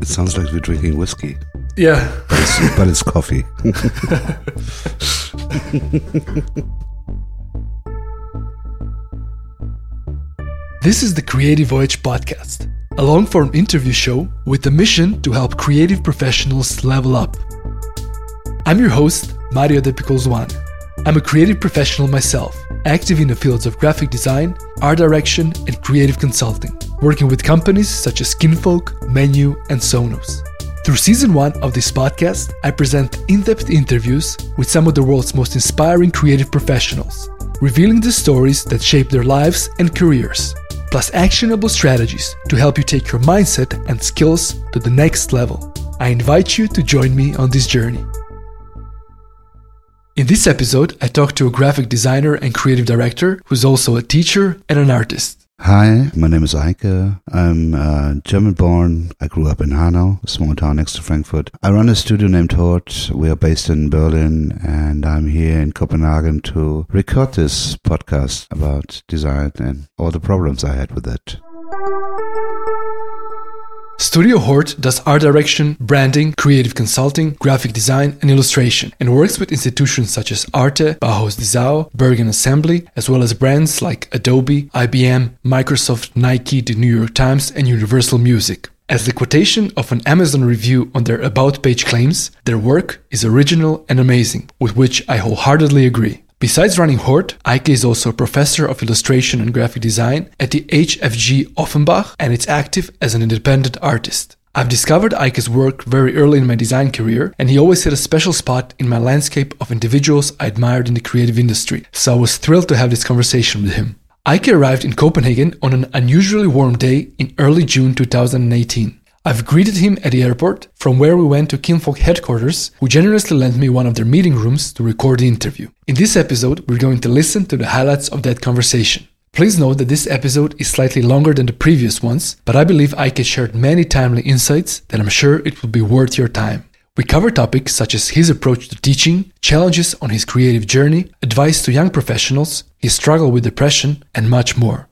It sounds like we're drinking whiskey, Yeah. but it's, but it's coffee. This is the Creative Voyage podcast, a long form interview show with the mission to help creative professionals level up. I'm your host, Mario De Picolzuan. I'm a creative professional myself, active in the fields of graphic design, art direction, and creative consulting, working with companies such as Kinfolk, Menu, and Sonos. Through season one of this podcast, I present in depth interviews with some of the world's most inspiring creative professionals, revealing the stories that shape their lives and careers, plus actionable strategies to help you take your mindset and skills to the next level. I invite you to join me on this journey. In this episode, I talk to a graphic designer and creative director who's also a teacher and an artist. Hi, my name is Eike. I'm uh, German born. I grew up in Hanau, a small town next to Frankfurt. I run a studio named Hort. We are based in Berlin, and I'm here in Copenhagen to record this podcast about design and all the problems I had with it. Studio Hort does art direction, branding, creative consulting, graphic design, and illustration, and works with institutions such as Arte, Bauhaus Dessau, Bergen Assembly, as well as brands like Adobe, IBM, Microsoft, Nike, the New York Times, and Universal Music. As the quotation of an Amazon review on their About page claims, their work is original and amazing, with which I wholeheartedly agree. Besides running Hort, Eike is also a professor of illustration and graphic design at the HFG Offenbach and is active as an independent artist. I've discovered Eike's work very early in my design career, and he always had a special spot in my landscape of individuals I admired in the creative industry, so I was thrilled to have this conversation with him. Eike arrived in Copenhagen on an unusually warm day in early June 2018. I've greeted him at the airport, from where we went to Kinfolk headquarters, who generously lent me one of their meeting rooms to record the interview. In this episode, we're going to listen to the highlights of that conversation. Please note that this episode is slightly longer than the previous ones, but I believe Eike shared many timely insights that I'm sure it will be worth your time. We cover topics such as his approach to teaching, challenges on his creative journey, advice to young professionals, his struggle with depression, and much more.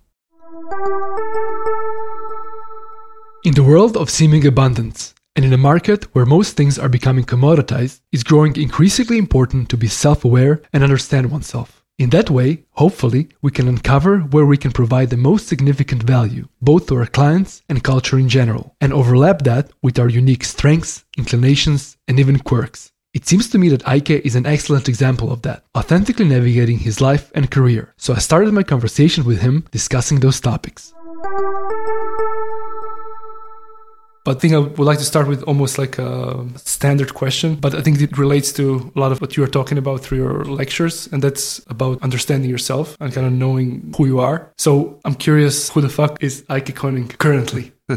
In the world of seeming abundance, and in a market where most things are becoming commoditized, it's growing increasingly important to be self aware and understand oneself. In that way, hopefully, we can uncover where we can provide the most significant value, both to our clients and culture in general, and overlap that with our unique strengths, inclinations, and even quirks. It seems to me that Eike is an excellent example of that, authentically navigating his life and career. So I started my conversation with him discussing those topics. But I think I would like to start with almost like a standard question, but I think it relates to a lot of what you are talking about through your lectures, and that's about understanding yourself and kind of knowing who you are. So I'm curious, who the fuck is Eike König currently?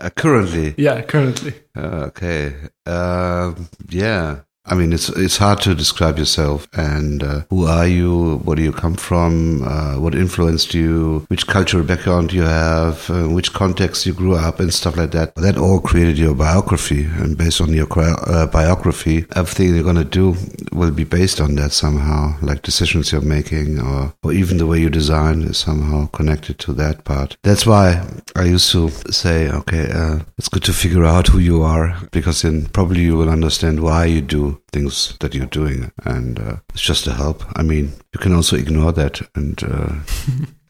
Uh, currently, Yeah, currently. Uh, okay. Um yeah. I mean, it's it's hard to describe yourself and uh, who are you? Where do you come from? Uh, what influenced you? Which cultural background you have? Uh, which context you grew up and stuff like that. That all created your biography, and based on your uh, biography, everything you're gonna do will be based on that somehow. Like decisions you're making, or or even the way you design is somehow connected to that part. That's why I used to say, okay, uh, it's good to figure out who you are because then probably you will understand why you do things that you're doing, and uh, it's just a help. I mean, you can also ignore that, and uh,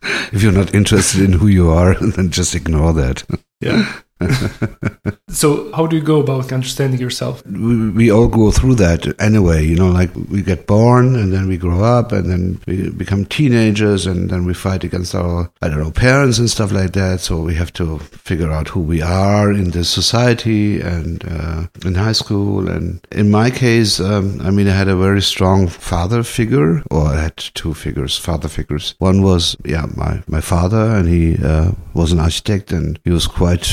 if you're not interested in who you are, then just ignore that. Yeah. so, how do you go about understanding yourself? we, we all go through that anyway you know like we get born and then we grow up and then we become teenagers and then we fight against our i don't know parents and stuff like that. So we have to figure out who we are in this society and uh, in high school. And in my case um, i mean i had a very strong father figure or i had two figures father figures. One was yeah my, my father and he uh, was an architect and he was quite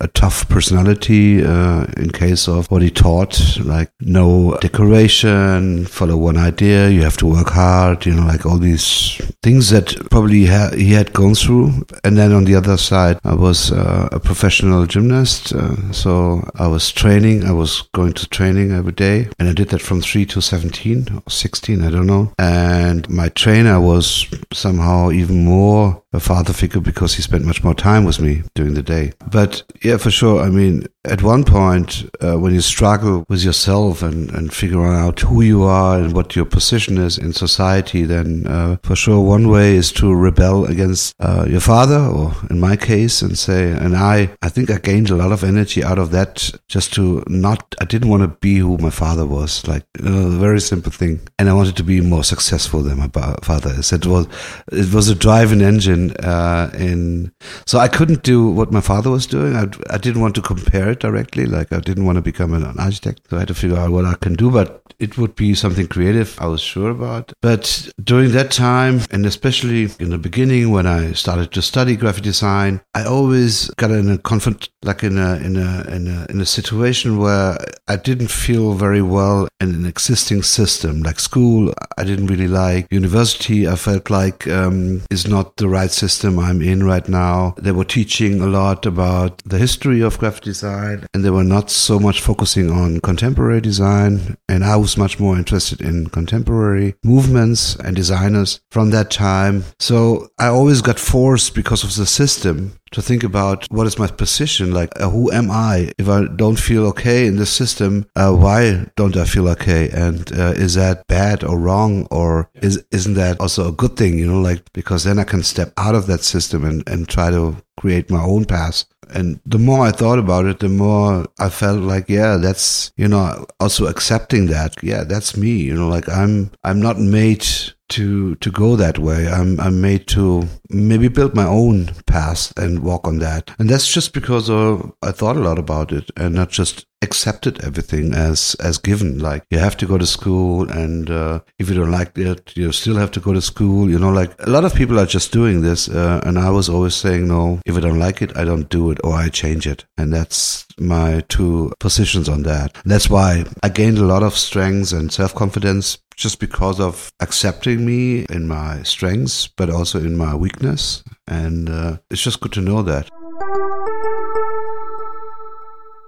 a tough personality uh, in case of what he taught, like no decoration, follow one idea, you have to work hard, you know, like all these things that probably ha- he had gone through. And then on the other side, I was uh, a professional gymnast, uh, so I was training. I was going to training every day, and I did that from three to seventeen or sixteen, I don't know. And my trainer was somehow even more a father figure because he spent much more time with me during the day. But yeah, for sure. I mean, at one point, uh, when you struggle with yourself and, and figuring out who you are and what your position is in society, then uh, for sure one way is to rebel against uh, your father, or in my case, and say, and I, I think I gained a lot of energy out of that just to not, I didn't want to be who my father was, like you know, a very simple thing, and I wanted to be more successful than my father is. It was, it was a driving engine, uh, in, so I couldn't do what my father was doing. I, I didn't want to compare it directly. Like I didn't want to become an architect, so I had to figure out what I can do. But it would be something creative. I was sure about. But during that time, and especially in the beginning when I started to study graphic design, I always got in a conflict, like in a in a in a in a situation where I didn't feel very well in an existing system, like school. I didn't really like university. I felt like um, is not the right system I'm in right now. They were teaching a lot about the history of graphic design, and they were not so much focusing on contemporary design. And I was much more interested in contemporary movements and designers from that time. So I always got forced because of the system to think about what is my position like uh, who am i if i don't feel okay in the system uh, why don't i feel okay and uh, is that bad or wrong or is isn't that also a good thing you know like because then i can step out of that system and and try to create my own path and the more I thought about it, the more I felt like, yeah, that's, you know, also accepting that. Yeah, that's me. You know, like I'm, I'm not made to to go that way. I'm I'm made to maybe build my own path and walk on that. And that's just because uh, I thought a lot about it and not just accepted everything as as given. Like you have to go to school, and uh, if you don't like it, you still have to go to school. You know, like a lot of people are just doing this, uh, and I was always saying, no, if I don't like it, I don't do it, or I change it, and that's my two positions on that. That's why I gained a lot of strengths and self confidence just because of accepting me in my strengths, but also in my weakness. And uh, it's just good to know that.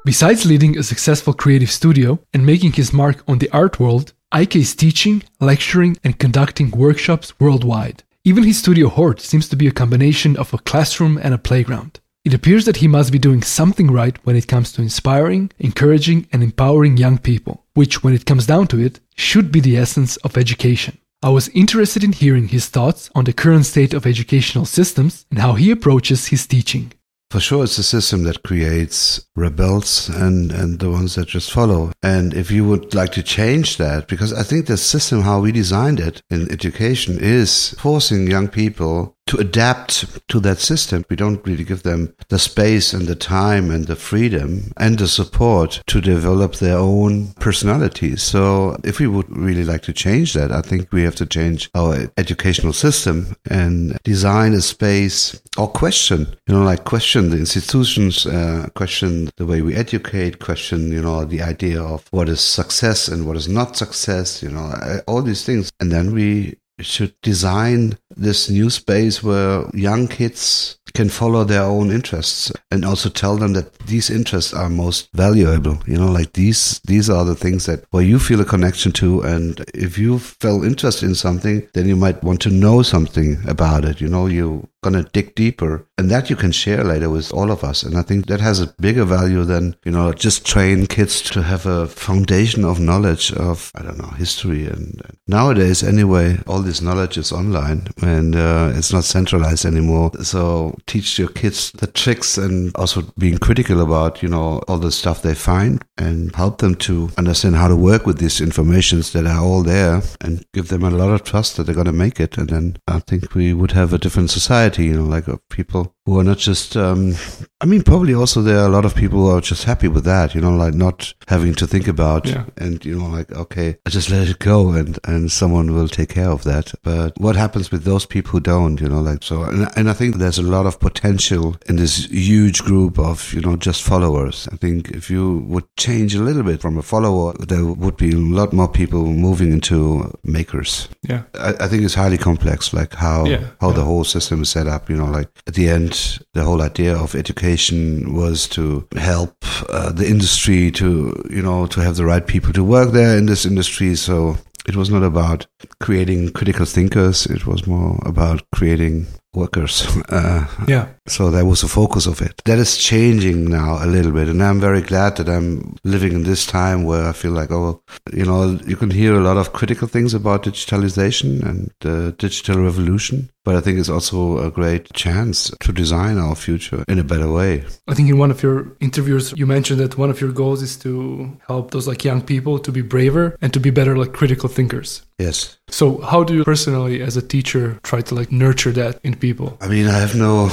Besides leading a successful creative studio and making his mark on the art world, Eike is teaching, lecturing, and conducting workshops worldwide. Even his studio Hort seems to be a combination of a classroom and a playground. It appears that he must be doing something right when it comes to inspiring, encouraging, and empowering young people, which, when it comes down to it, should be the essence of education. I was interested in hearing his thoughts on the current state of educational systems and how he approaches his teaching. For sure, it's a system that creates rebels and, and the ones that just follow. And if you would like to change that, because I think the system, how we designed it in education, is forcing young people to adapt to that system. We don't really give them the space and the time and the freedom and the support to develop their own personalities. So if we would really like to change that, I think we have to change our educational system and design a space or question, you know, like question the institutions, uh, question the way we educate, question, you know, the idea of what is success and what is not success, you know, all these things. And then we should design this new space where young kids can follow their own interests and also tell them that these interests are most valuable. You know like these these are the things that where you feel a connection to. And if you feel interested in something then you might want to know something about it. You know you're gonna dig deeper. And that you can share later with all of us. And i think that has a bigger value than you know just train kids to have a foundation of knowledge of i don't know history and, nowadays anyway all this knowledge is online and uh, it's not centralized anymore so teach your kids the tricks and also being critical about you know all the stuff they find and help them to understand how to work with these informations that are all there and give them a lot of trust that they're going to make it and then i think we would have a different society you know, like of people who are not just, um, I mean, probably also there are a lot of people who are just happy with that, you know, like not having to think about yeah. and, you know, like, okay, I just let it go and, and someone will take care of that. But what happens with those people who don't, you know, like, so, and, and I think there's a lot of potential in this huge group of, you know, just followers. I think if you would change a little bit from a follower, there would be a lot more people moving into makers. Yeah. I, I think it's highly complex, like how, yeah. how yeah. the whole system is set up, you know, like at the end, the whole idea of education was to help uh, the industry to, you know, to have the right people to work there in this industry. So it was not about creating critical thinkers. It was more about creating workers. Uh, yeah. So that was the focus of it. That is changing now a little bit, and I'm very glad that I'm living in this time where I feel like, oh, you know, you can hear a lot of critical things about digitalization and uh, digital revolution, but I think it's also a great chance to design our future in a better way. I think in one of your interviews, you mentioned that one of your goals is to help those like young people to be braver and to be better like critical thinkers. Yes. So, how do you personally, as a teacher, try to like nurture that in people? I mean, I have no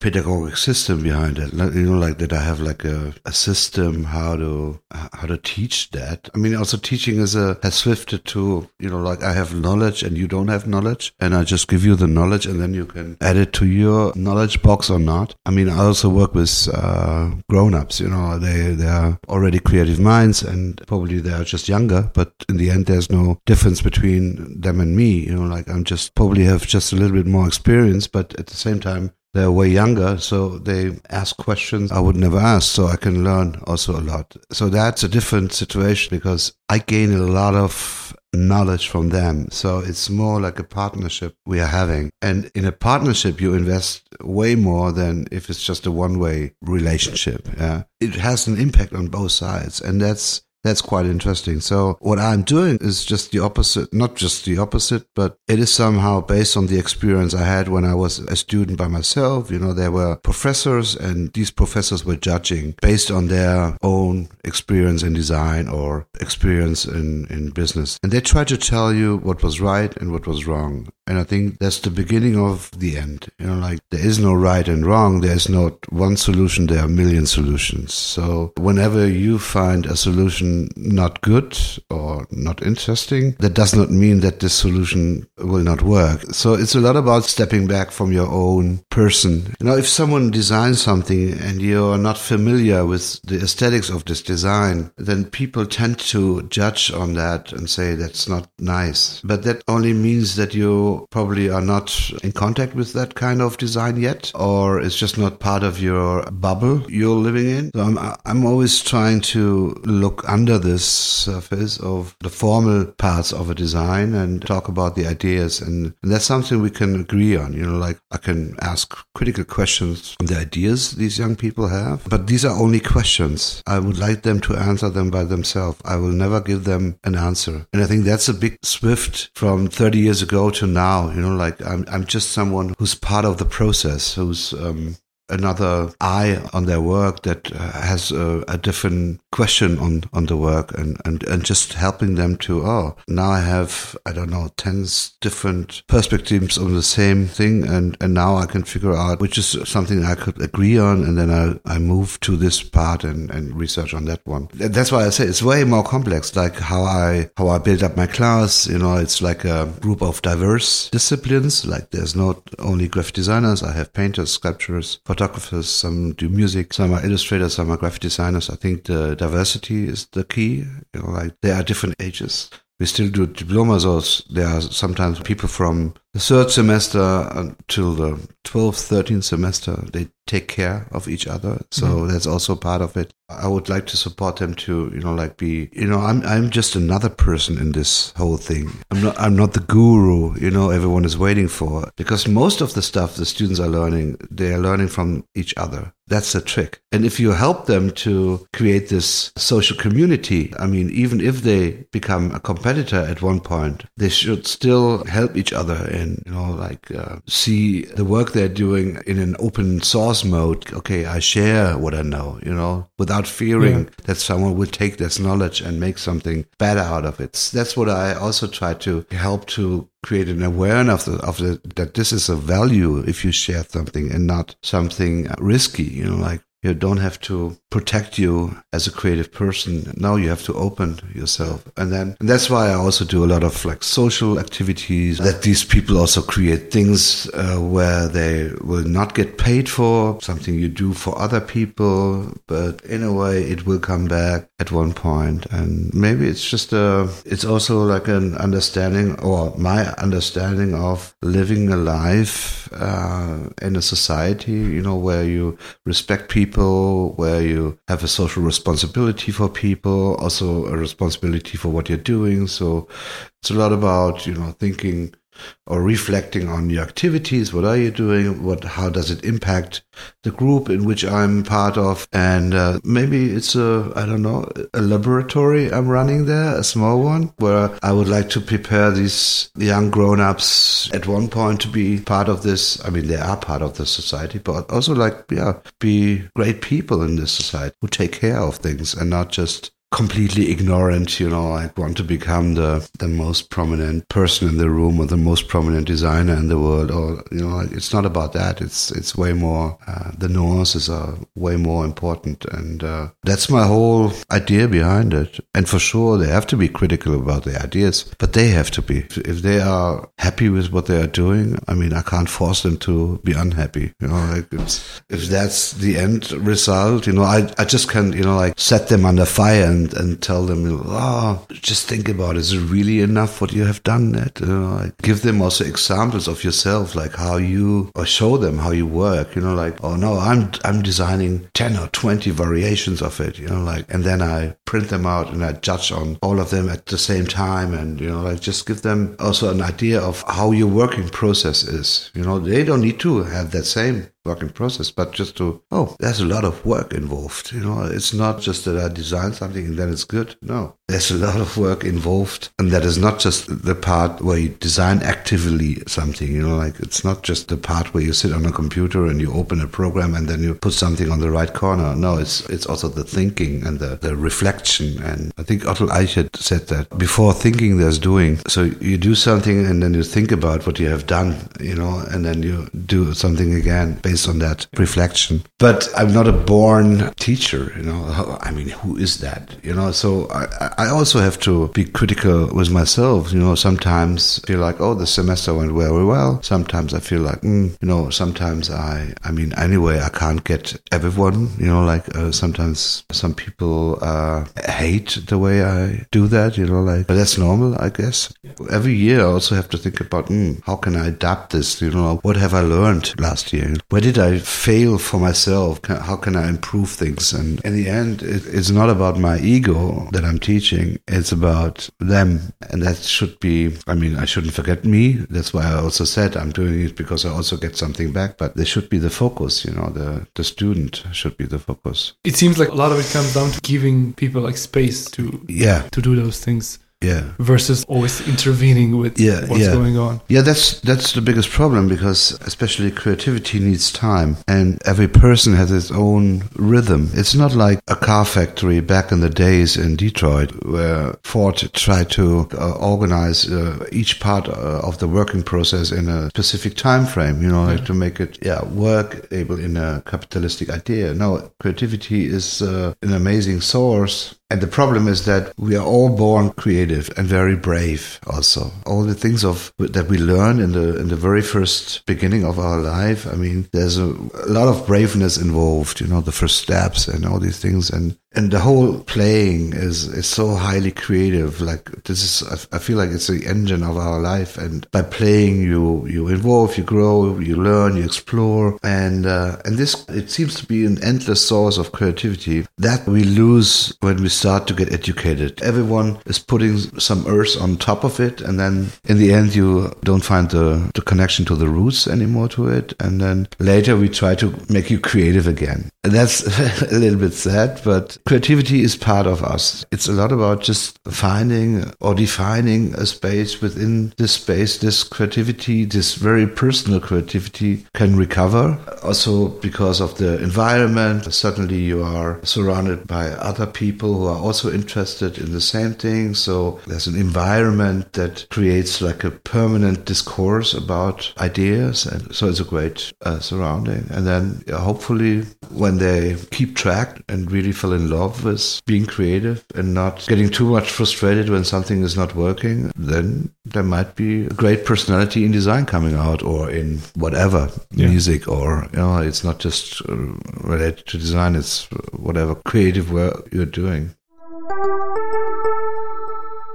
pedagogic system behind it. You know, like that. I have like a, a system how to how to teach that. I mean, also teaching is a has swifted to you know, like I have knowledge and you don't have knowledge, and I just give you the knowledge, and then you can add it to your knowledge box or not. I mean, I also work with uh, grown ups. You know, they they are already creative minds, and probably they are just younger. But in the end, there's no difference between them and me. You know, like I'm just probably have just a little bit more experience, but at the same time, they're way younger, so they ask questions I would never ask, so I can learn also a lot. So that's a different situation because I gain a lot of knowledge from them. So it's more like a partnership we are having. And in a partnership, you invest way more than if it's just a one way relationship. Yeah. It has an impact on both sides. And that's that's quite interesting. So what I'm doing is just the opposite, not just the opposite, but it is somehow based on the experience I had when I was a student by myself. You know, there were professors and these professors were judging based on their own experience in design or experience in, in business. And they tried to tell you what was right and what was wrong. And I think that's the beginning of the end. You know, like there is no right and wrong. There's not one solution. There are a million solutions. So whenever you find a solution not good or not interesting, that does not mean that this solution will not work. So it's a lot about stepping back from your own person. Know, if someone designs something and you're not familiar with the aesthetics of this design, then people tend to judge on that and say that's not nice. But that only means that you probably are not in contact with that kind of design yet, or it's just not part of your bubble you're living in. So I'm, I'm always trying to look under this surface of the formal parts of a design and talk about the ideas. And, and that's something we can agree on. You know, like I can ask critical questions on the ideas these young people have, but these are only questions. I would like them to answer them by themselves. I will never give them an answer. And I think that's a big swift from 30 years ago to now. You know, like I'm I'm just someone who's part of the process, who's um, another eye on their work that uh, has a, a, different question on, on the work and, and, and just helping them to, oh, now I have, I don't know, 10 different perspectives on the same thing. And, and now I can figure out which is something I could agree on. And then I, I move to this part and, and research on that one. That's why I say it's way more complex, like how I, how I build up my class. You know, it's like a group of diverse disciplines. Like there's not only graphic designers. I have painters, sculptors, photographers, some do music, some are illustrators, some are graphic designers. I think the diversity is the key. You know, like there are different ages. We still do diplomas, so there are sometimes people from the third semester until the 12th, 13th semester, they take care of each other. So mm-hmm. that's also part of it. I would like to support them to, you know, like be, you know, I'm, I'm just another person in this whole thing. I'm not, I'm not the guru, you know, everyone is waiting for because most of the stuff the students are learning, they are learning from each other. That's the trick. And if you help them to create this social community, I mean, even if they become a competitor at one point, they should still help each other and you know like uh, see the work they're doing in an open source mode okay i share what i know you know without fearing yeah. that someone will take this knowledge and make something better out of it that's what i also try to help to create an awareness of, the, of the, that this is a value if you share something and not something risky you know like you don't have to protect you as a creative person. Now you have to open yourself. And then and that's why I also do a lot of like social activities that these people also create things uh, where they will not get paid for something you do for other people, but in a way it will come back at one. And maybe it's just a, it's also like an understanding or my understanding of living a life uh, in a society, you know, where you respect people, where you have a social responsibility for people, also a responsibility for what you're doing. So it's a lot about, you know, thinking or reflecting on your activities. What are you doing? What, how does it impact the group in which I'm part of? And uh, maybe it's a, I don't know, a laboratory I'm running there, a small one, where I would like to prepare these young grown ups at one point to be part of this. I mean, they are part of the society, but also like, yeah, be great people in this society who take care of things and not just completely ignorant, you know, I want to become the, the most prominent person in the room or the most prominent designer in the world or, you know, it's not about that. It's, it's way more, uh, the nuances are way more important. And, uh, that's my whole idea behind it. And for sure, they have to be critical about the ideas, but they have to be. If they are happy with what they are doing, I mean, I can't force them to be unhappy, you know, like if that's the end result, you know, I, I just can't, you know, like set them under fire and and, and tell them, oh, just think about it. Is it really enough what you have done? That you know, give them also examples of yourself, like how you or show them how you work. You know, like oh no, I'm I'm designing ten or twenty variations of it. You know, like and then I print them out and I judge on all of them at the same time, and you know, like just give them also an idea of how your working process is. You know, they don't need to have that same working process, but just to, oh, there's a lot of work involved. You know, it's not just that I design something and then it's good. No, there's a lot of work involved. And that is not just the part where you design actively something, you know, like it's not just the part where you sit on a computer and you open a program and then you put something on the right corner. No, it's, it's also the thinking and the, the reflection. And I think Otl Aicher said that before thinking, there's doing. So you do something and then you think about what you have done, you know, and then you do something again based on that reflection. But I'm not a born teacher, you know. I mean, who is that? You know, so I, I also have to be critical with myself. You know, sometimes I feel like, oh, the semester went very well. Sometimes I feel like, mm, you know, sometimes I, I mean, anyway, I can't get everyone. You know, like uh, sometimes some people uh, hate the way I do that. You know, like, but that's normal, I guess. Every year, I also have to think about, mm, how can I adapt this? You know, what have I learned last year? Where did I fail for myself? How can I improve things? And in the end, it, it's not about my ego that I'm teaching. It's about them. And that should be, I mean, I shouldn't forget me. That's why I also said I'm doing it because I also get something back, but they should be the focus, you know, the, the student should be the focus. It seems like a lot of it comes down to giving people like space to, yeah, to do those things yeah versus always intervening with yeah, what's yeah. going on yeah that's that's the biggest problem because especially creativity needs time and every person has its own rhythm it's not like a car factory back in the days in detroit where ford tried to uh, organize uh, each part uh, of the working process in a specific time frame you know yeah. like to make it yeah work able in a capitalistic idea no creativity is uh, an amazing source and the problem is that we are all born creative and very brave also. All the things of that we learn in the in the very first beginning of our life. I mean, there's a, a lot of braveness involved, you know, the first steps and all these things and and the whole playing is is so highly creative like this is i feel like it's the engine of our life. And by playing you you evolve you grow you learn you explore. And uh, and this it seems to be an endless source of creativity that we lose when we start to get educated. Everyone is putting some earth on top of it. And then in the end you don't find the the connection to the roots anymore to it. And then later we try to make you creative again. And that's a little bit sad but creativity is part of us. It's a lot about just finding or defining a space within this space. This creativity, this very personal creativity can recover. Also because of the environment. suddenly you are surrounded by other people who are also interested in the same thing. So there's an environment that creates like a permanent discourse about ideas. And so it's a great uh, surrounding. And then hopefully when they keep track and really fall in love with being creative and not getting too much frustrated when something is not working, then there might be a great personality in design coming out or in whatever yeah. music or, you know, it's not just uh, related to design, it's whatever creative work you're doing.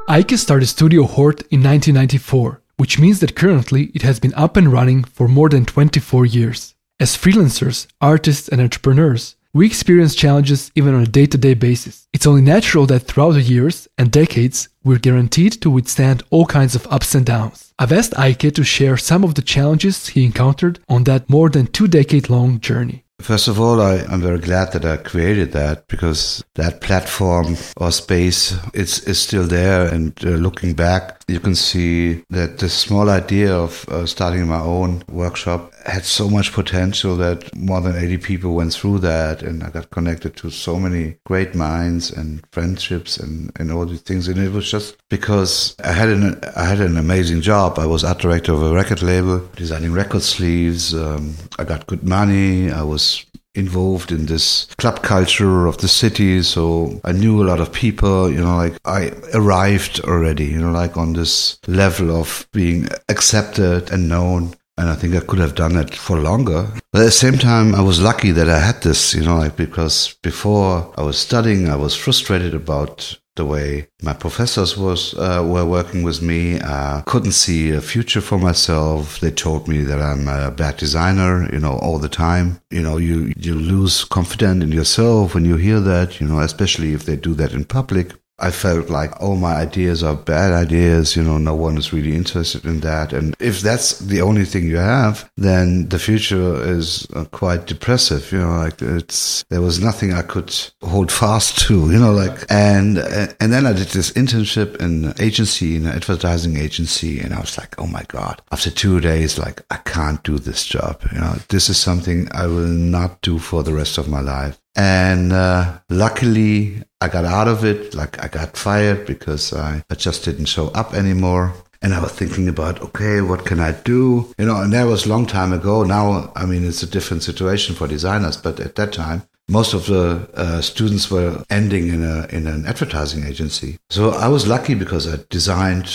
Eike started Studio Hort in 1994, which means that currently it has been up and running for more than 24 years. As freelancers, artists, and entrepreneurs, we experience challenges even on a day to day basis. It's only natural that throughout the years and decades, we're guaranteed to withstand all kinds of ups and downs. I've asked Eike to share some of the challenges he encountered on that more than two decade long journey. First of all, I, am very glad that I created that because that platform or space is, is still there. And uh, looking back, you can see that the small idea of uh, starting my own workshop had so much potential that more than 80 people went through that. And I got connected to so many great minds and friendships and, and all these things. And it was just because I had an, I had an amazing job. I was art director of a record label, designing record sleeves. Um, I got good money. I was involved in this club culture of the city. So I knew a lot of people, you know, like I arrived already, you know, like on this level of being accepted and known. And I think I could have done it for longer. But at the same time, I was lucky that I had this, you know, like because before I was studying, I was frustrated about the way my professors was uh, were working with me. Uh, couldn't see a future for myself. They told me that I'm a bad designer, you know, all the time. You know, you you lose confidence in yourself when you hear that, you know, especially if they do that in public. I felt like all my ideas are bad ideas, you know, no one is really interested in that. And if that's the only thing you have, then the future is uh, quite depressive, you know, like it's, there was nothing I could hold fast to, you know, like, and, and then I did this internship in an agency, in an advertising agency. And I was like, oh my God, after two days, like, I can't do this job. You know, this is something I will not do for the rest of my life. And uh, luckily, I got out of it. Like I got fired because I, I just didn't show up anymore. And I was thinking about, okay, what can I do? You know, and that was a long time ago. Now, I mean, it's a different situation for designers, but at that time, most of the uh, students were ending in a in an advertising agency. So I was lucky because I designed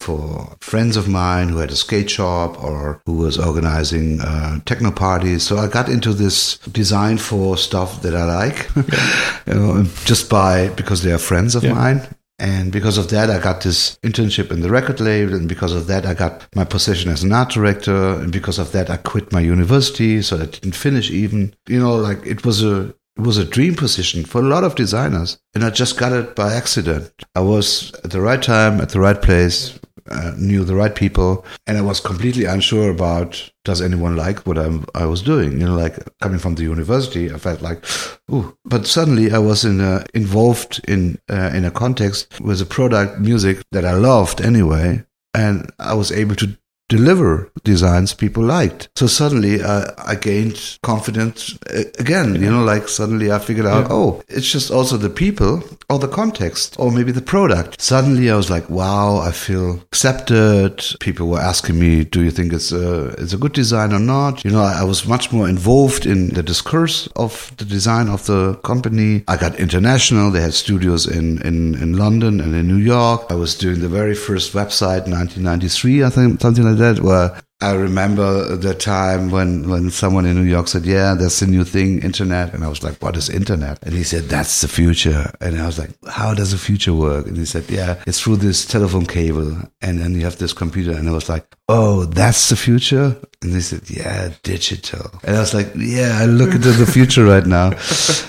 for friends of mine who had a skate shop or who was organizing uh, techno parties. So I got into this design for stuff that I like, you know, just by because they are friends of yeah. mine. And because of that, I got this internship in the record label. And because of that, I got my position as an art director. And because of that, I quit my university. So I didn't finish even, you know, like it was a, it was a dream position for a lot of designers. And I just got it by accident. I was at the right time, at the right place, uh, knew the right people, and I was completely unsure about does anyone like what I'm, I was doing. You know, like coming from the university, I felt like, ooh. But suddenly, I was in a, involved in uh, in a context with a product music that I loved anyway, and I was able to deliver designs people liked. So suddenly uh, I gained confidence uh, again, you know, like suddenly I figured out, yeah. oh, it's just also the people or the context or maybe the product. Suddenly I was like, wow, I feel accepted. People were asking me, do you think it's a, it's a good design or not? You know, I, I was much more involved in the discourse of the design of the company. I got international. They had studios in, in, in London and in New York. I was doing the very first website, 1993, I think, something like that where I remember the time when, when someone in New York said, Yeah, that's the new thing, internet. And I was like, What is internet? And he said, That's the future. And I was like, How does the future work? And he said, Yeah, it's through this telephone cable. And then you have this computer. And I was like, Oh, that's the future? And he said, Yeah, digital. And I was like, Yeah, I look into the future right now.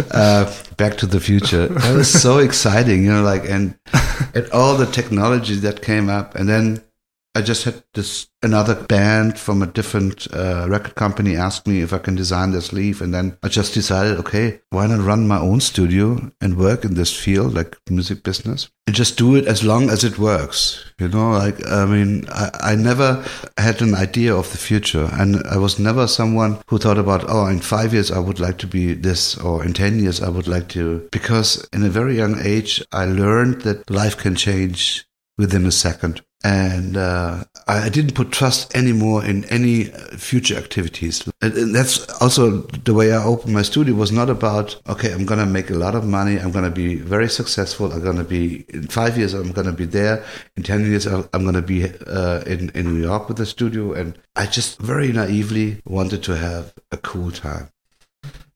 Uh, back to the future. That was so exciting, you know, like, and, and all the technology that came up. And then I just had this another band from a different uh, record company ask me if I can design their sleeve, and then I just decided, okay, why not run my own studio and work in this field, like music business, and just do it as long as it works. You know, like I mean, I, I never had an idea of the future, and I was never someone who thought about, oh, in five years I would like to be this, or in ten years I would like to, because in a very young age I learned that life can change within a second and uh, I didn't put trust anymore in any future activities. And that's also the way I opened my studio. Was not about okay, I'm gonna make a lot of money. I'm gonna be very successful. I'm gonna be in five years. I'm gonna be there. In ten years, I'm gonna be uh, in in New York with the studio. And I just very naively wanted to have a cool time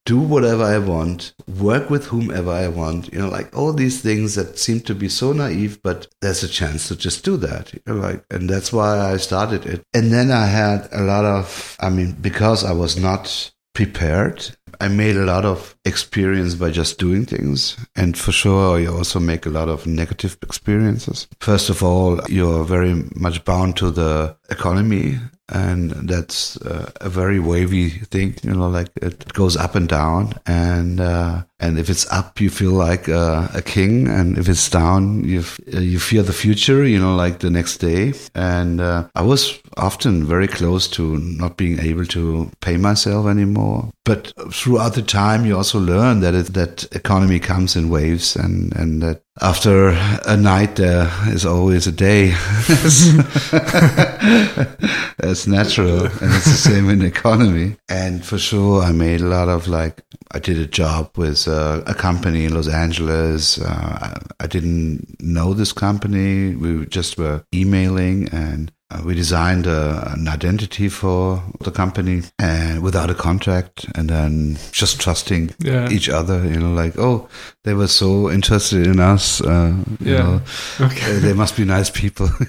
do whatever I want, work with whomever I want, you know, like all these things that seem to be so naive, but there's a chance to just do that, you know, like, and that's why I started it. And then I had a lot of, I mean, because I was not prepared, I made a lot of experience by just doing things. And for sure, you also make a lot of negative experiences. First of all, you're very much bound to the economy and that's uh, a very wavy thing you know like it goes up and down. And uh, and if it's up you feel like uh, a king. And if it's down you you fear the future you know like the next day. And uh, i was often very close to not being able to pay myself anymore. But throughout the time you also learn that it, that economy comes in waves and and that after a night there is always a day. That's natural and it's the same in economy. And for sure i made a lot of like i did a job with uh, a company in los angeles uh, i didn't know this company we just were emailing and uh, we designed a, an identity for the company and without a contract and then just trusting Yeah. each other you know like oh they were so interested in us uh, you Yeah. know. Okay. they must be nice people.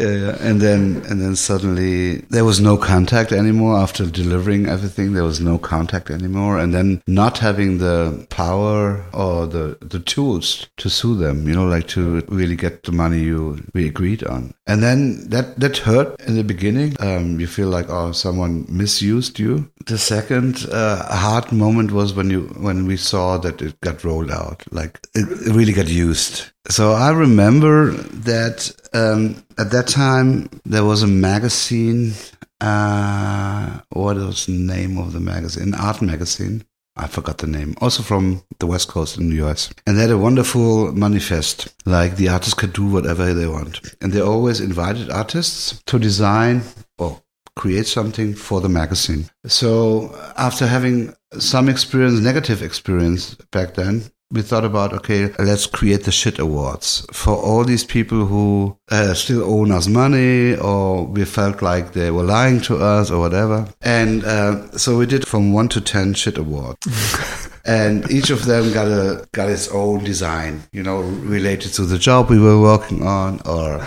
Yeah, and then and then suddenly there was no contact anymore after delivering everything. There was no contact anymore. And then not having the power or the the tools to sue them you know like to really get the money you we agreed on. And then that that hurt in the beginning. Um, you feel like oh someone misused you. The second uh, hard moment was when you when we saw that it got rolled out like it, really got used so I remember that um, at that time there was a magazine. Uh, what was the name of the magazine? Art magazine. I forgot the name. Also from the West Coast in the US. And they had a wonderful manifest. Like the artists could do whatever they want. And they always invited artists to design or create something for the magazine. So after having some experience, negative experience back then, we thought about okay let's create the shit awards for all these people who uh, still owe us money or we felt like they were lying to us or whatever and uh, so we did from 1 to 10 shit awards and each of them got a got its own design you know related to the job we were working on or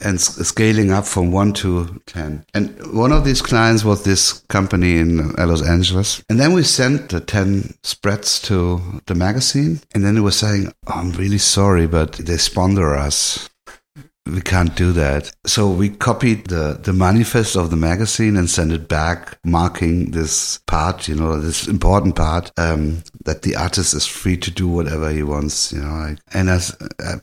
and scaling up from 1 to 10. And one of these clients was this company in uh, Los Angeles. And then we sent the 10 spreads to the magazine. And then it was saying, oh, I'm really sorry, but they sponsor us. We can't do that. So we copied the, the manifest of the magazine and sent it back, marking this part, you know, this important part, um, that the artist is free to do whatever he wants, you know. Like, and I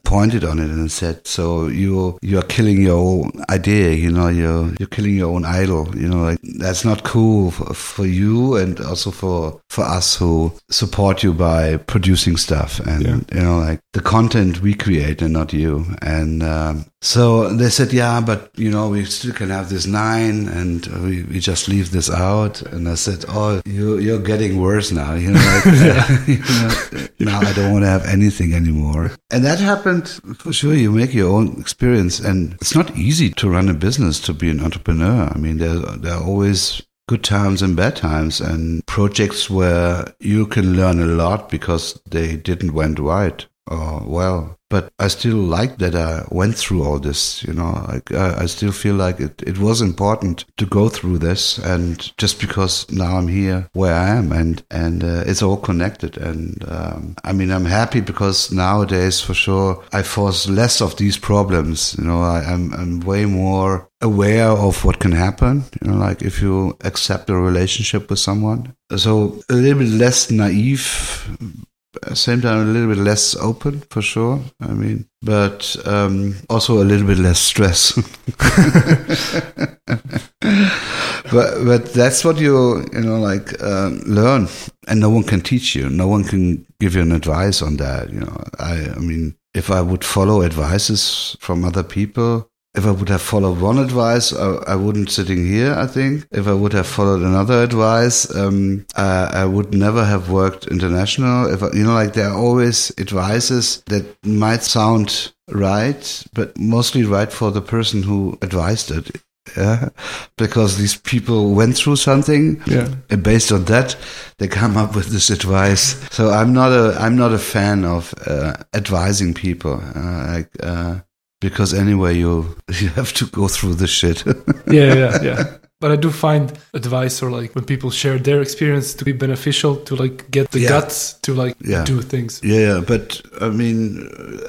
pointed on it and said, so you, you are killing your own idea, you know, you're, you're killing your own idol, you know, like that's not cool for, for you and also for, for us who support you by producing stuff and, Yeah. you know, like the content we create and not you. And, um, so they said, yeah, but you know, we still can have this nine, and we, we just leave this out. And I said, oh, you you're getting worse now. You know, like, you know, now I don't want to have anything anymore. And that happened for sure. You make your own experience, and it's not easy to run a business to be an entrepreneur. I mean, there there are always good times and bad times and projects where you can learn a lot because they didn't went right or well but i still like that i went through all this you know like i, I still feel like it, it was important to go through this and just because now i'm here where i am and and uh, it's all connected and um, i mean i'm happy because nowadays for sure i force less of these problems you know I, I'm, I'm way more aware of what can happen you know like if you accept a relationship with someone. So a little bit less naive same time a little bit less open for sure. I mean but um, also a little bit less stress. But but that's what you you know like uh, learn. And no one can teach you. No one can give you an advice on that you know. I i mean if i would follow advices from other people if I would have followed one advice, I, I wouldn't sitting here. I think if I would have followed another advice, um, I, I would never have worked international. If I, you know, like there are always advices that might sound right, but mostly right for the person who advised it. Yeah, because these people went through something, Yeah. and based on that, they come up with this advice. So I'm not a I'm not a fan of uh, advising people. Uh, like. Uh, because anyway you you have to go through this shit yeah, yeah, yeah. but I do find advice or like when people share their experience to be beneficial to like get the Yeah. guts to like Yeah. do things. Yeah, but I mean,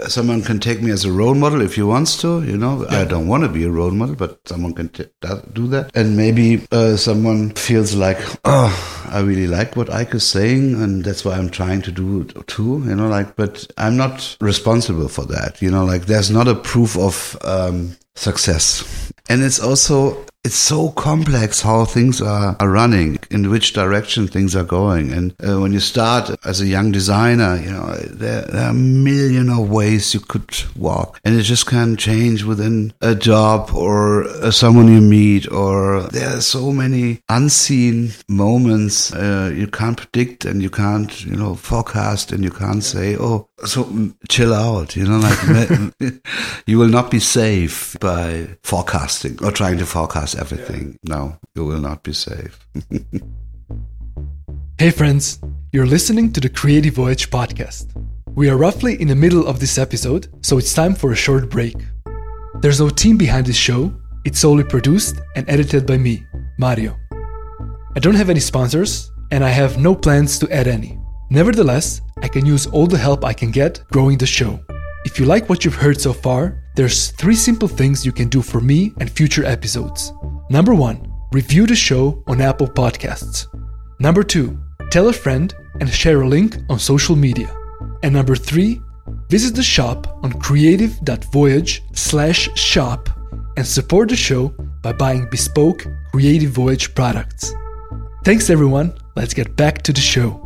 someone can take me as a role model if he wants to. You know, I don't want to be a role model, but someone can t- that- do that. And maybe uh, someone feels like, oh, I really like what Eike is saying, and that's why I'm trying to do it too. You know, like, but I'm not responsible for that. You know, like, there's not a proof of um, success, and it's also it's so complex how things are, are running, in which direction things are going. And uh, when you start as a young designer, you know, there, there are a million of ways you could walk. And it just can change within a job or uh, someone you meet, or there are so many unseen moments uh, you can't predict and you can't, you know, forecast and you can't say, oh, so mm, chill out, you know, like you will not be safe by forecasting or trying to forecast everything. No, you will not be safe. Hey friends, you're listening to the Creative Voyage podcast. We are roughly in the middle of this episode, so it's time for a short break. There's no team behind this show, it's solely produced and edited by me, Mario. I don't have any sponsors, and I have no plans to add any. Nevertheless, I can use all the help I can get growing the show. If you like what you've heard so far, there's three simple things you can do for me and future episodes. Number one, review the show on Apple Podcasts. Number two, tell a friend and share a link on social media. And number three, visit the shop on creative.voyage slash shop and support the show by buying bespoke Creative Voyage products. Thanks everyone, let's get back to the show.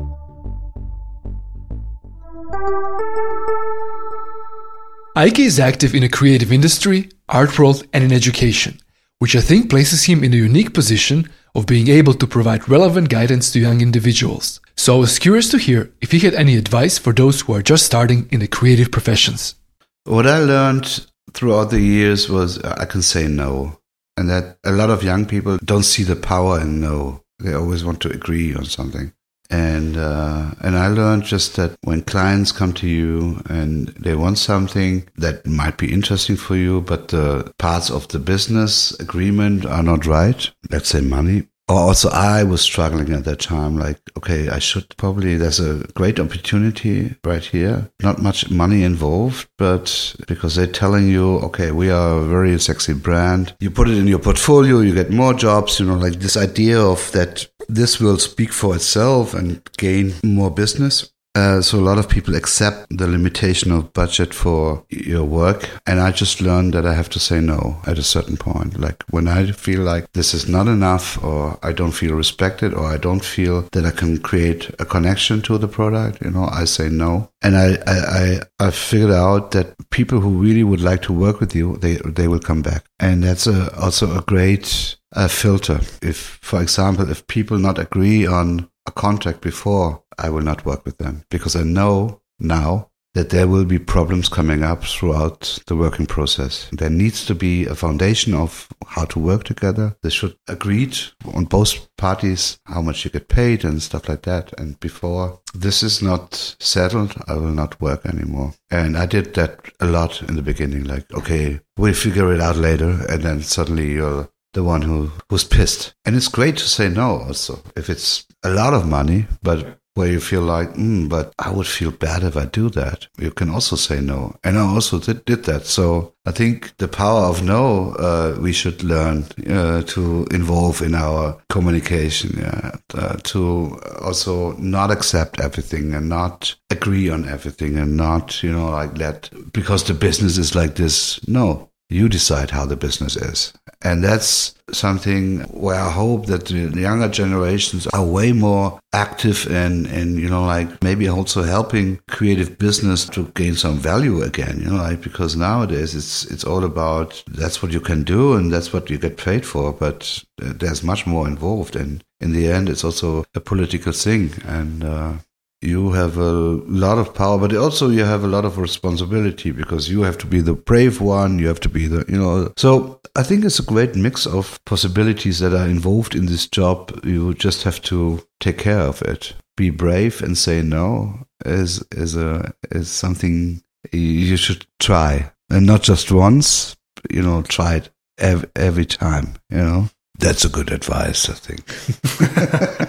Eike is active in the creative industry, art world, and in education, which I think places him in a unique position of being able to provide relevant guidance to young individuals. So I was curious to hear if he had any advice for those who are just starting in the creative professions. What I learned throughout the years was uh, I can say no. And that a lot of young people don't see the power in no. They always want to agree on something. And uh, and I learned just that when clients come to you and they want something that might be interesting for you, but the parts of the business agreement are not right, let's say money, also I was struggling at that time, like, okay, I should probably, there's a great opportunity right here. Not much money involved, but because they're telling you, okay, we are a very sexy brand. You put it in your portfolio, you get more jobs, you know, like this idea of that this will speak for itself and gain more business. Uh, so a lot of people accept the limitation of budget for your work, and I just learned that I have to say no at a certain point. Like when I feel like this is not enough, or I don't feel respected, or I don't feel that I can create a connection to the product, you know, I say no. And I I I, I figured out that people who really would like to work with you, they they will come back, and that's a, also a great uh, filter. If, for example, if people not agree on a contract before, I will not work with them because I know now that there will be problems coming up throughout the working process. There needs to be a foundation of how to work together. They should agreed on both parties how much you get paid and stuff like that. And before this is not settled, I will not work anymore. And I did that a lot in the beginning. Like, okay, we'll figure it out later. And then suddenly you're the one who who's pissed. And it's great to say no also if it's a lot of money, but where you feel like, mm, but I would feel bad if I do that. You can also say no. And I also did, did that. So I think the power of no, uh, we should learn uh, to involve in our communication, yeah, uh, to also not accept everything and not agree on everything and not, you know, like that because the business is like this. No, you decide how the business is. And that's something where I hope that the younger generations are way more active and, and, you know, like maybe also helping creative business to gain some value again, you know, like because nowadays it's, it's all about that's what you can do and that's what you get paid for. But there's much more involved. And in the end, it's also a political thing. And, uh, you have a lot of power, but also you have a lot of responsibility because you have to be the brave one. You have to be the, you know. So I think it's a great mix of possibilities that are involved in this job. You just have to take care of it. Be brave and say no is is a is something you should try, and not just once. You know, try it every, every time. You know, That's a good advice, I think.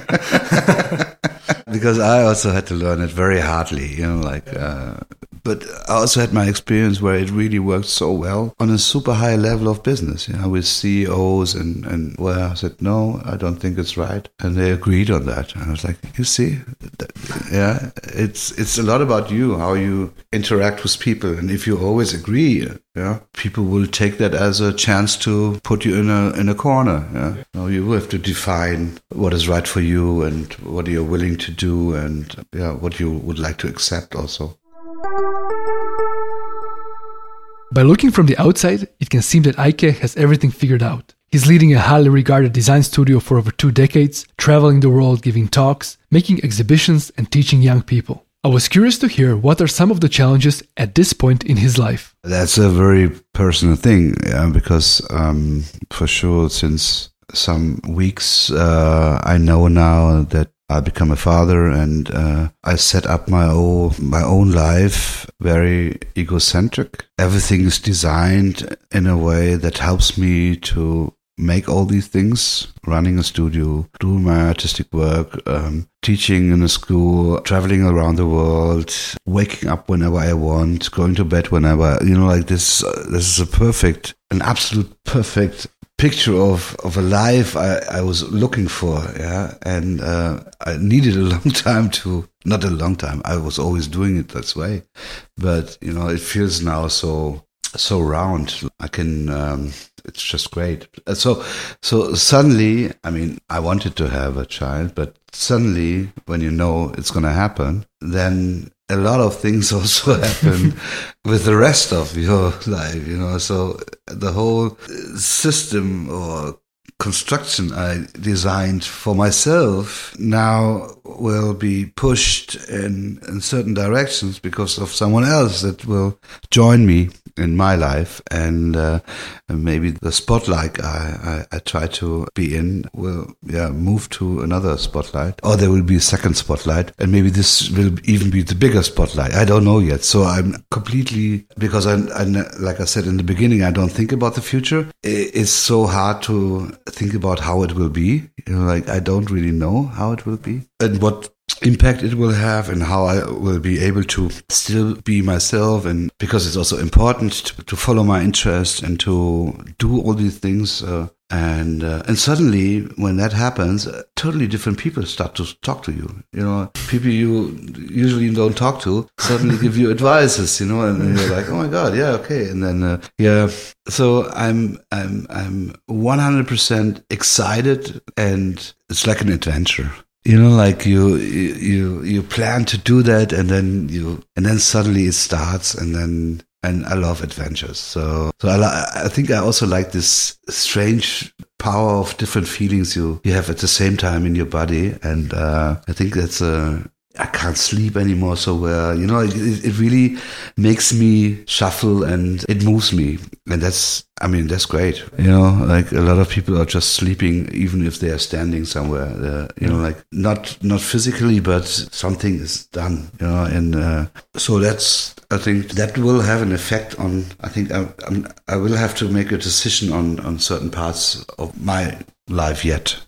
because I also had to learn it very hardly, you know, like, uh, but I also had my experience where it really worked so well on a super high level of business, you know, with CEOs and, and where I said, no, I don't think it's right. And they agreed on that. And I was like, you see, yeah, it's, it's a lot about you, how you interact with people. And if you always agree, yeah, people will take that as a chance to put you in a, in a corner. Yeah. You, know, you have to define what is right for you and what you're willing to do and yeah, what you would like to accept also. By looking from the outside, it can seem that Eike has everything figured out. He's leading a highly regarded design studio for over two decades, traveling the world giving talks, making exhibitions, and teaching young people. I was curious to hear what are some of the challenges at this point in his life. That's a very personal thing, yeah, because um, for sure, since some weeks, uh, I know now that I become a father and uh, I set up my own my own life very egocentric. Everything is designed in a way that helps me to make all these things running a studio doing my artistic work um, teaching in a school traveling around the world waking up whenever i want going to bed whenever you know like this uh, this is a perfect an absolute perfect picture of of a life I, I was looking for yeah? And uh, I needed a long time to not a long time I was always doing it this way but you know it feels now so so round I can um, it's just great so so suddenly I mean I wanted to have a child but suddenly when you know it's going to happen then a lot of things also happen with the rest of your life, you know. So the whole system or construction I designed for myself now will be pushed in, in certain directions because of someone else that will join me in my life and, uh, and maybe the spotlight I, I, I, try to be in will yeah move to another spotlight or there will be a second spotlight and maybe this will even be the bigger spotlight. I don't know yet. So I'm completely because I, I like I said in the beginning I don't think about the future. It's so hard to think about how it will be. You know like I don't really know how it will be and what impact it will have and how I will be able to still be myself and because it's also important to, to follow my interest and to do all these things uh, and uh, and suddenly when that happens uh, totally different people start to talk to you. You know people you usually don't talk to suddenly give you advices you know and you're like oh my god yeah okay. And then uh, yeah. So i'm i'm i'm 100% excited and it's like an adventure. You know like you you you plan to do that and then you and then suddenly it starts and then and I love adventures. So, so I, I think I also like this strange power of different feelings you, you have at the same time in your body. And, uh, I think that's a, I can't sleep anymore. So where, you know, it, it really makes me shuffle and it moves me. And that's, I mean, that's great. You know, like a lot of people are just sleeping, even if they are standing somewhere, uh, you know, like not, not physically, but something is done, you know, and, uh, so that's, I think that will have an effect on, I think I, I'm, I will have to make a decision on, on certain parts of my life yet.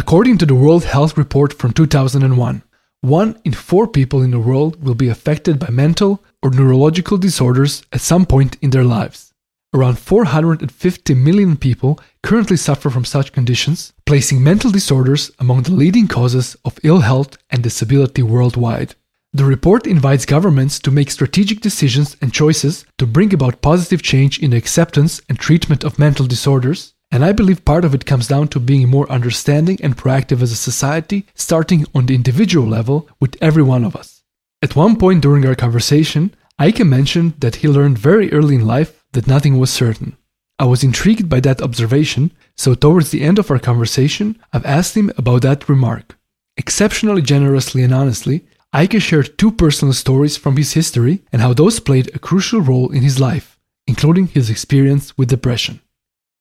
According to the World Health Report from 2001, one in four people in the world will be affected by mental or neurological disorders at some point in their lives. Around 450 million people currently suffer from such conditions, placing mental disorders among the leading causes of ill health and disability worldwide. The report invites governments to make strategic decisions and choices to bring about positive change in the acceptance and treatment of mental disorders, and I believe part of it comes down to being more understanding and proactive as a society, starting on the individual level with every one of us. At one point during our conversation, Eike mentioned that he learned very early in life that nothing was certain. I was intrigued by that observation, so towards the end of our conversation, I've asked him about that remark. Exceptionally generously and honestly, Eike shared two personal stories from his history and how those played a crucial role in his life, including his experience with depression.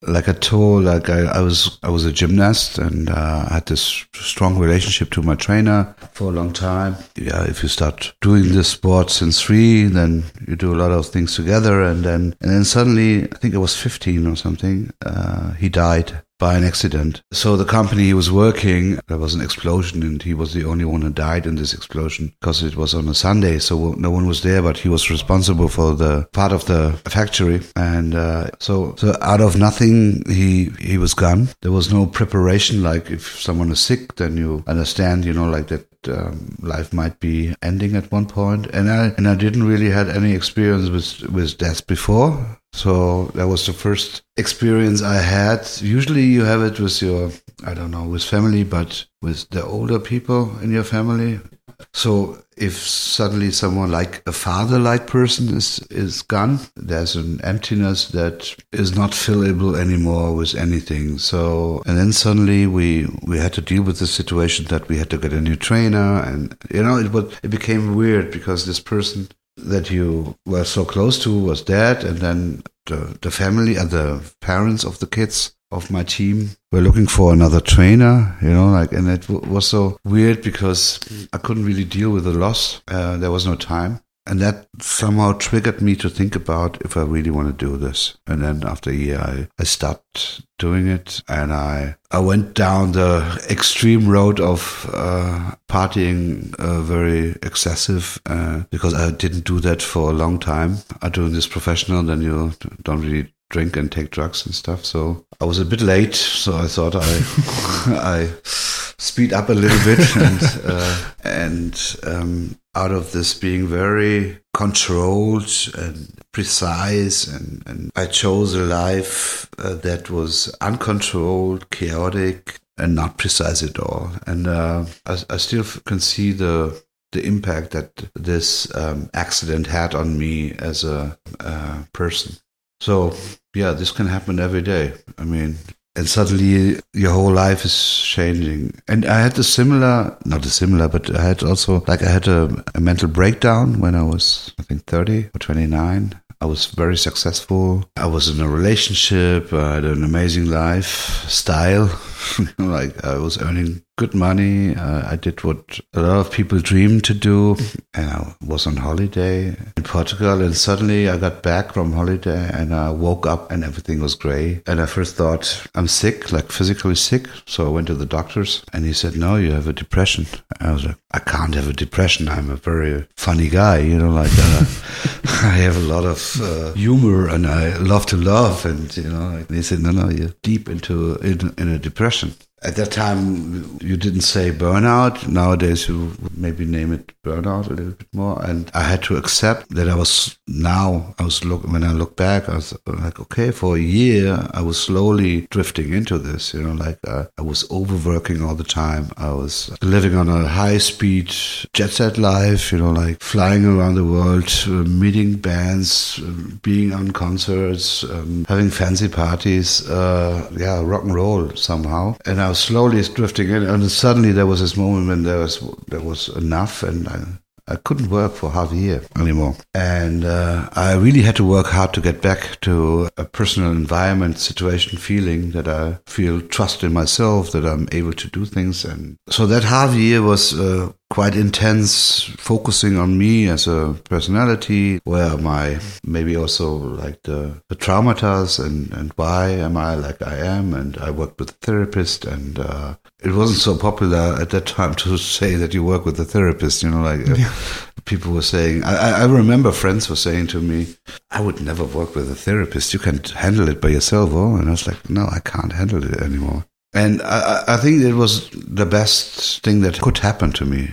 Like I told, like I, I was, I was a gymnast, and uh, I had this strong relationship to my trainer for a long time. Yeah, if you start doing this sport since three, then you do a lot of things together, and then, and then suddenly, I think I was 15 or something, uh, he died by an accident. So the company he was working, there was an explosion and he was the only one who died in this explosion because it was on a Sunday. So no one was there, but he was responsible for the part of the factory. And uh, so, so out of nothing, he, he was gone. There was no preparation. Like if someone is sick, then you understand, you know, like that um, life might be ending at one point. And I and I didn't really had any experience with with death before. So that was the first experience I had. Usually you have it with your I don't know with family, but with the older people in your family. So if suddenly someone like a father-like person is is gone, there's an emptiness that is not fillable anymore with anything. So and then suddenly we we had to deal with the situation that we had to get a new trainer, and you know it was it became weird because this person that you were so close to was dead, and then the the family and the parents of the kids of my team were looking for another trainer, you know, like, and it was so weird because I couldn't really deal with the loss. Uh, there was no time. And that somehow triggered me to think about if I really want to do this. And then after a year, I, I stopped doing it and I, I went down the extreme road of uh, partying uh, very excessive uh, because I didn't do that for a long time. I doing this professional, then you don't really drink and take drugs and stuff. So I was a bit late, so I thought I I speed up a little bit and uh, and um, out of this being very controlled and precise and, and I chose a life uh, that was uncontrolled, chaotic and not precise at all. And uh, I, I still can see the the impact that this um, accident had on me as a uh, person. So yeah, this can happen every day. I mean, and suddenly your whole life is changing. And I had a similar, not a similar, but I had also like I had a, a mental breakdown when I was, I think, 30 or 29. I was very successful. I was in a relationship. I had an amazing lifestyle. like I was earning good money. Uh, I did what a lot of people dream to do. And I was on holiday in Portugal. And suddenly I got back from holiday and I woke up and everything was gray. And I first thought, I'm sick, like physically sick. So I went to the doctors and he said, No, you have a depression. I was like, I can't have a depression. I'm a very funny guy, you know, like uh, I have a lot of uh, humor and I love to laugh." And, you know, and he said, No, no, you're deep into in, in a depression progression at that time, you didn't say burnout. Nowadays, you maybe name it burnout a little bit more. And I had to accept that I was now, I was look, when I look back, I was like, okay, for a year, I was slowly drifting into this, you know, like uh, I was overworking all the time. I was living on a high speed jet set life, you know, like flying around the world, uh, meeting bands, uh, being on concerts, um, having fancy parties, uh, yeah, rock and roll somehow. And I was slowly drifting in, and suddenly there was this moment when there was there was enough, and I, I couldn't work for half a year anymore. And uh, I really had to work hard to get back to a personal environment, situation, feeling that I feel trust in myself, that I'm able to do things. And so that half year was uh, quite intense, focusing on me as a personality, where am I? Maybe also like the, the traumatas and, and why am I like I am? And I worked with a therapist and uh, it wasn't so popular at that time to say that you work with a therapist, you know, like uh, yeah. people were saying, I, I remember friends were saying to me, I would never work with a therapist. You can handle it by yourself. Oh, and I was like, no, I can't handle it anymore. And I, I think it was the best thing that could happen to me.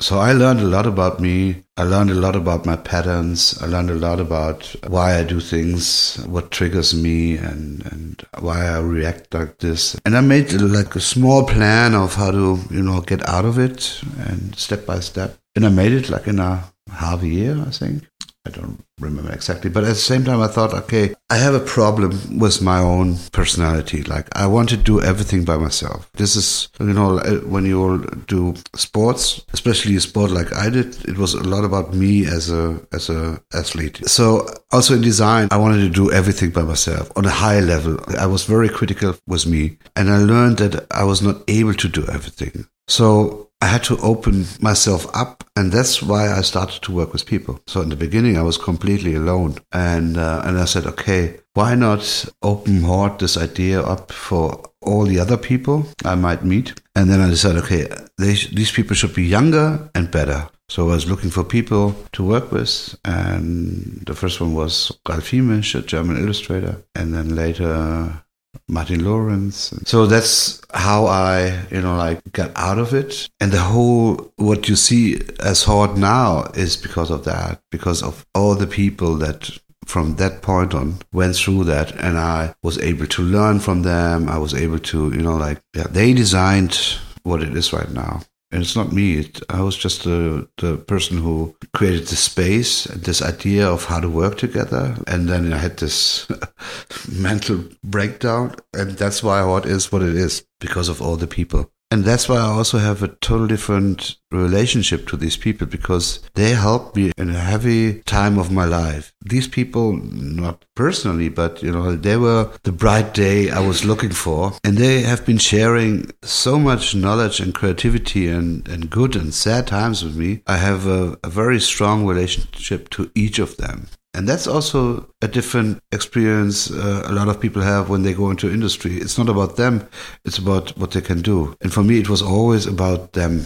So I learned a lot about me. I learned a lot about my patterns. I learned a lot about why I do things, what triggers me, and, and why I react like this. And I made like a small plan of how to, you know, get out of it and step by step. And I made it like in a half year, I think. I don't remember exactly. But at the same time, I thought, okay, I have a problem with my own personality. Like, I want to do everything by myself. This is, you know, uh, when you do sports, especially a sport like I did, it was a lot about me as a, as a athlete. So also in design, I wanted to do everything by myself on a high level. I was very critical with me and I learned that I was not able to do everything. So I had to open myself up, and that's why I started to work with people. So in the beginning, I was completely alone, and uh, and I said, okay, why not open Hort this idea up for all the other people I might meet? And then I decided, okay, they, these people should be younger and better. So I was looking for people to work with, and the first one was Ralf a German illustrator, and then later Martin Lawrence. So that's how I, you know, like got out of it. And the whole, what you see as Hort now is because of that, because of all the people that from that point on went through that and I was able to learn from them. I was able to, you know, like, yeah, they designed what it is right now. And it's not me. It, I was just the, the person who created the space, and this idea of how to work together. And then I had this mental breakdown. And that's why what is what it is because of all the people. And that's why I also have a total different relationship to these people because they helped me in a heavy time of my life. These people, not personally, but you know, they were the bright day I was looking for. And they have been sharing so much knowledge and creativity and, and good and sad times with me. I have a, a very strong relationship to each of them. And that's also a different experience uh, a lot of people have when they go into industry. It's not about them, it's about what they can do. And for me, it was always about them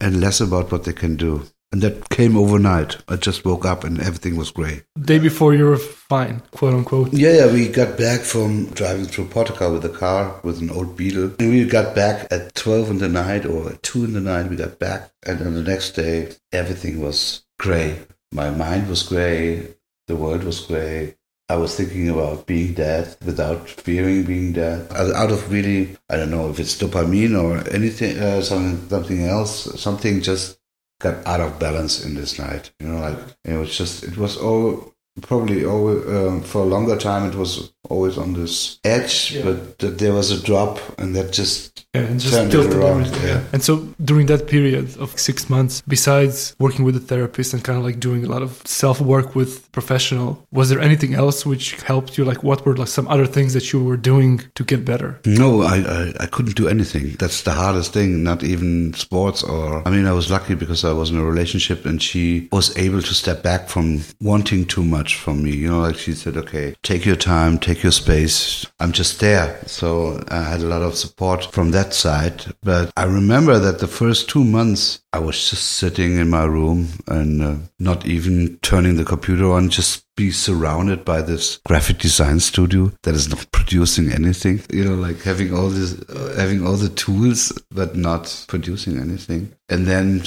and less about what they can do. And that came overnight. I just woke up and everything was great. day before you were fine, quote unquote. Yeah, yeah. We got back from driving through Portugal with a car with an old Beetle. And we got back at 12 in the night or at 2 in the night. We got back. And then the next day, everything was gray. My mind was gray the world was grey. I was thinking about being dead without fearing being dead. Out of really, I don't know if it's dopamine or anything, uh, something, something else. Something just got out of balance in this night. You know, like it was just, it was all probably always um, for a longer time. It was always on this edge, yeah. but there was a drop, and that just yeah, and just tilted everything. Yeah. And so during that period of six months, besides working with a therapist and kind of like doing a lot of self work with professional, was there anything else which helped you? Like, what were like some other things that you were doing to get better? No, I I, I couldn't do anything. That's the hardest thing. Not even sports or I mean, I was lucky because I was in a relationship, and she was able to step back from wanting too much from me. You know, like she said, okay, take your time, take your space. I'm just there. So I had a lot of support from that side. But I remember that the first two months, I was just sitting in my room and uh, not even turning the computer on, just be surrounded by this graphic design studio that is not producing anything. You know, like having all this, uh, having all the tools, but not producing anything. And then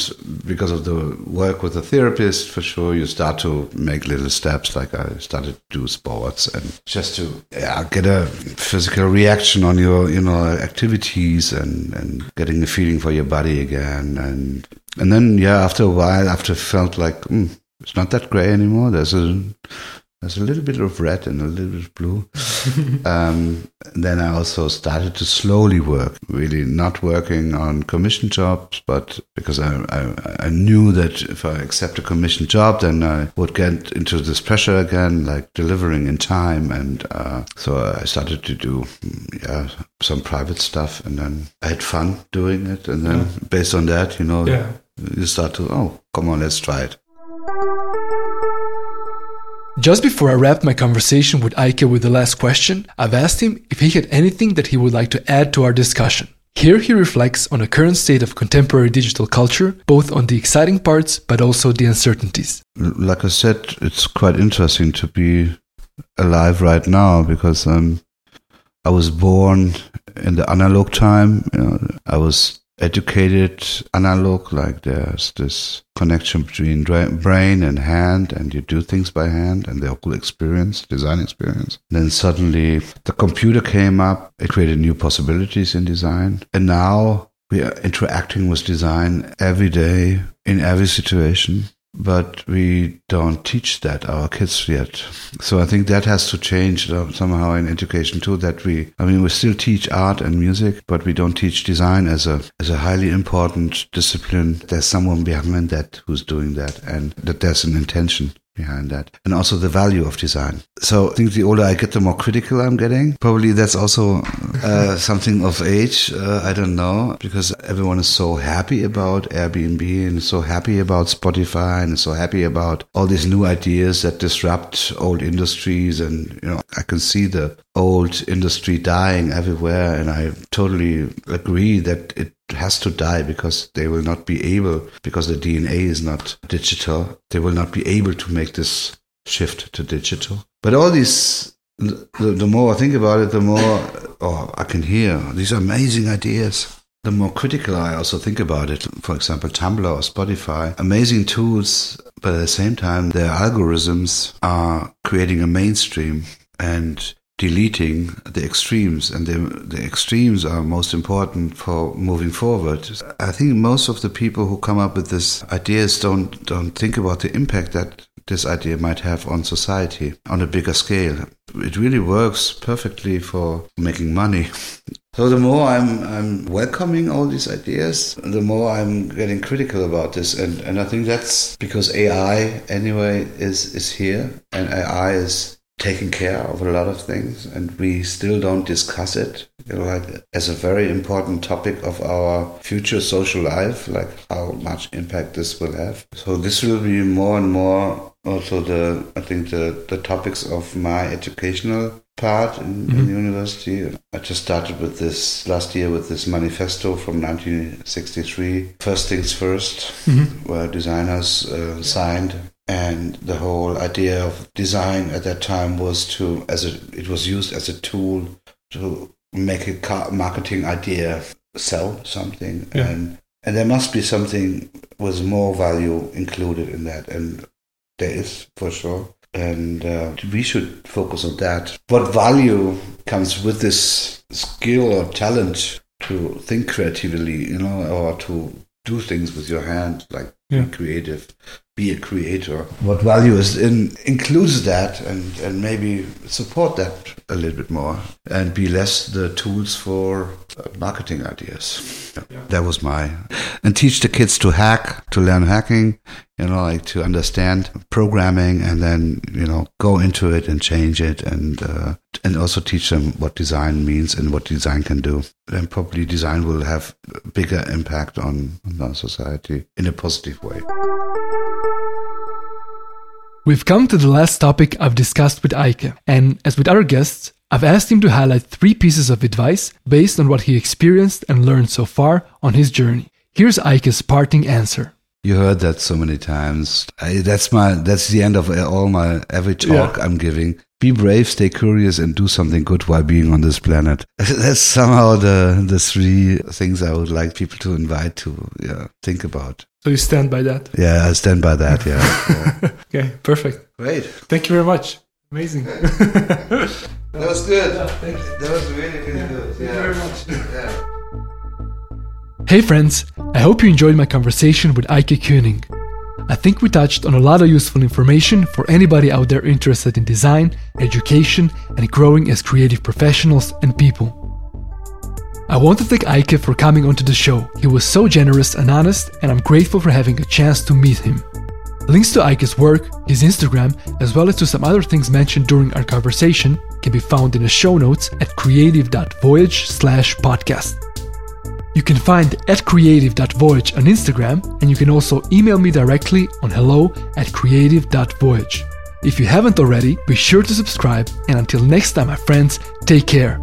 because of the work with the therapist, for sure, you start to make little steps. Like I started to do sports and just to yeah, get a physical reaction on your, you know, activities and, and getting a feeling for your body again. And, and then, yeah, after a while, after felt like, mm, it's not that gray anymore. There's a there's a little bit of red and a little bit of blue. um, then I also started to slowly work, really not working on commission jobs, but because I, I, I, knew that if I accept a commission job, then I would get into this pressure again, like delivering in time. And uh, so I started to do yeah, some private stuff, and then I had fun doing it. And then yeah. based on that, you know, yeah. you start to, oh, come on, let's try it. Just before I wrapped my conversation with Eike with the last question, I've asked him if he had anything that he would like to add to our discussion. Here he reflects on the current state of contemporary digital culture, both on the exciting parts but also the uncertainties. Like I said, it's quite interesting to be alive right now because um, I was born in the analog time. You know, I was educated analog, like there's this connection between brain and hand, and you do things by hand, and the whole experience, design experience. Then suddenly the computer came up, it created new possibilities in design, and now we are interacting with design every day in every situation. But we don't teach that our kids yet. So I think that has to change uh, somehow in education too. That we, I mean, we still teach art and music, but we don't teach design as a as a highly important discipline. There's someone behind that who's doing that, and that there's an intention behind that and also the value of design. So i think the older i get the more critical i'm getting. Probably that's also uh, something of age uh, i don't know because everyone is so happy about airbnb and so happy about spotify and so happy about all these new ideas that disrupt old industries. And you know i can see the old industry dying everywhere and i totally agree that it has to die because they will not be able, because the DNA is not digital, they will not be able to make this shift to digital. But all these, the, the more I think about it, the more oh, I can hear these amazing ideas. The more critical I also think about it, for example, Tumblr or Spotify, amazing tools, but at the same time, their algorithms are creating a mainstream and deleting the extremes, and the, the extremes are most important for moving forward. I think most of the people who come up with these ideas don't don't think about the impact that this idea might have on society on a bigger scale. It really works perfectly for making money. So the more I'm I'm welcoming all these ideas, the more I'm getting critical about this, and and I think that's because AI anyway is is here, and AI is taking care of a lot of things, and we still don't discuss it you know, like as a very important topic of our future social life, like how much impact this will have. So this will be more and more also the I think the the topics of my educational part in, mm-hmm. in the university. I just started with this last year with this manifesto from 1963, First Things 1st mm-hmm. where designers uh, signed and the whole idea of design at that time was to as a it was used as a tool to make a marketing idea sell something yeah. and and there must be something with more value included in that and there is for sure and uh, we should focus on that what value comes with this skill or talent to think creatively you know or to do things with your hand like yeah. be creative be a creator. What value is in includes that and, and maybe support that a little bit more and be less the tools for uh, marketing ideas. Yeah. That was my and teach the kids to hack, to learn hacking, you know, like to understand programming and then you know go into it and change it and uh, and also teach them what design means and what design can do. Then probably design will have a bigger impact on, on our society in a positive way. We've come to the last topic I've discussed with Eike, and as with our guests, I've asked him to highlight three pieces of advice based on what he experienced and learned so far on his journey. Here's Eike's parting answer. You heard that so many times. I, that's my that's the end of all my every talk yeah. I'm giving. Be brave, stay curious, and do something good while being on this planet. That's somehow the the three things I would like people to invite to yeah, think about. So you stand by that? Yeah, I stand by that. Yeah. yeah. okay, perfect. Great. Thank you very much. Amazing. that was good. Yeah, that was really really yeah, good. Thank you very much. Yeah. Hey friends, I hope you enjoyed my conversation with Eike König. I think we touched on a lot of useful information for anybody out there interested in design, education, and growing as creative professionals and people. I want to thank Eike for coming onto the show. He was so generous and honest, and I'm grateful for having a chance to meet him. Links to Eike's work, his Instagram, as well as to some other things mentioned during our conversation can be found in the show notes at creative.voyage slash podcast. You can find at creative.voyage on Instagram, and you can also email me directly on hello at creative.voyage. If you haven't already, be sure to subscribe, and until next time, my friends, take care.